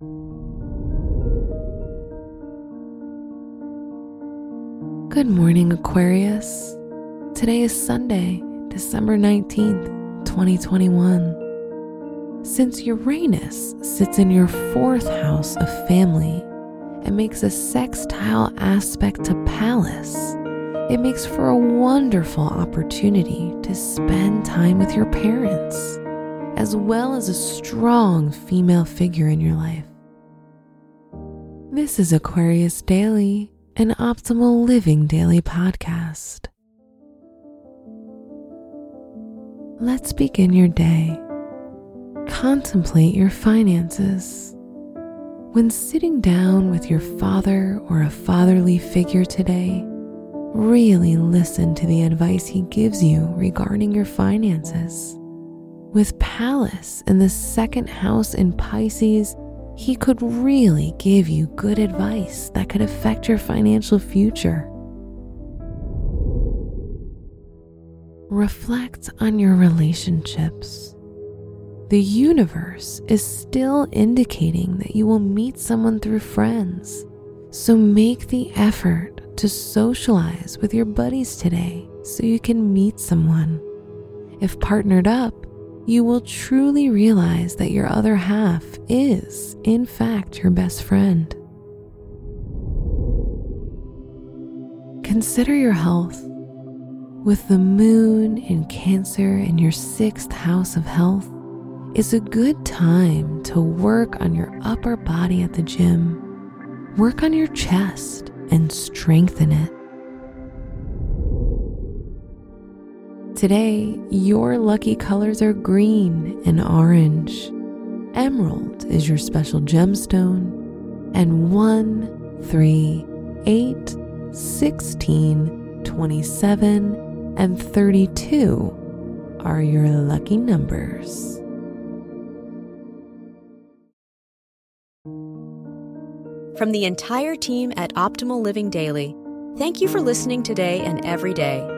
Good morning, Aquarius. Today is Sunday, December 19th, 2021. Since Uranus sits in your fourth house of family and makes a sextile aspect to Pallas, it makes for a wonderful opportunity to spend time with your parents, as well as a strong female figure in your life. This is Aquarius Daily an optimal living daily podcast. Let's begin your day. Contemplate your finances. When sitting down with your father or a fatherly figure today, really listen to the advice he gives you regarding your finances. With Pallas in the second house in Pisces, he could really give you good advice that could affect your financial future. Reflect on your relationships. The universe is still indicating that you will meet someone through friends, so make the effort to socialize with your buddies today so you can meet someone. If partnered up, you will truly realize that your other half is, in fact, your best friend. Consider your health. With the moon in Cancer in your sixth house of health, is a good time to work on your upper body at the gym. Work on your chest and strengthen it. Today, your lucky colors are green and orange. Emerald is your special gemstone. And 1, 3, 8, 16, 27, and 32 are your lucky numbers. From the entire team at Optimal Living Daily, thank you for listening today and every day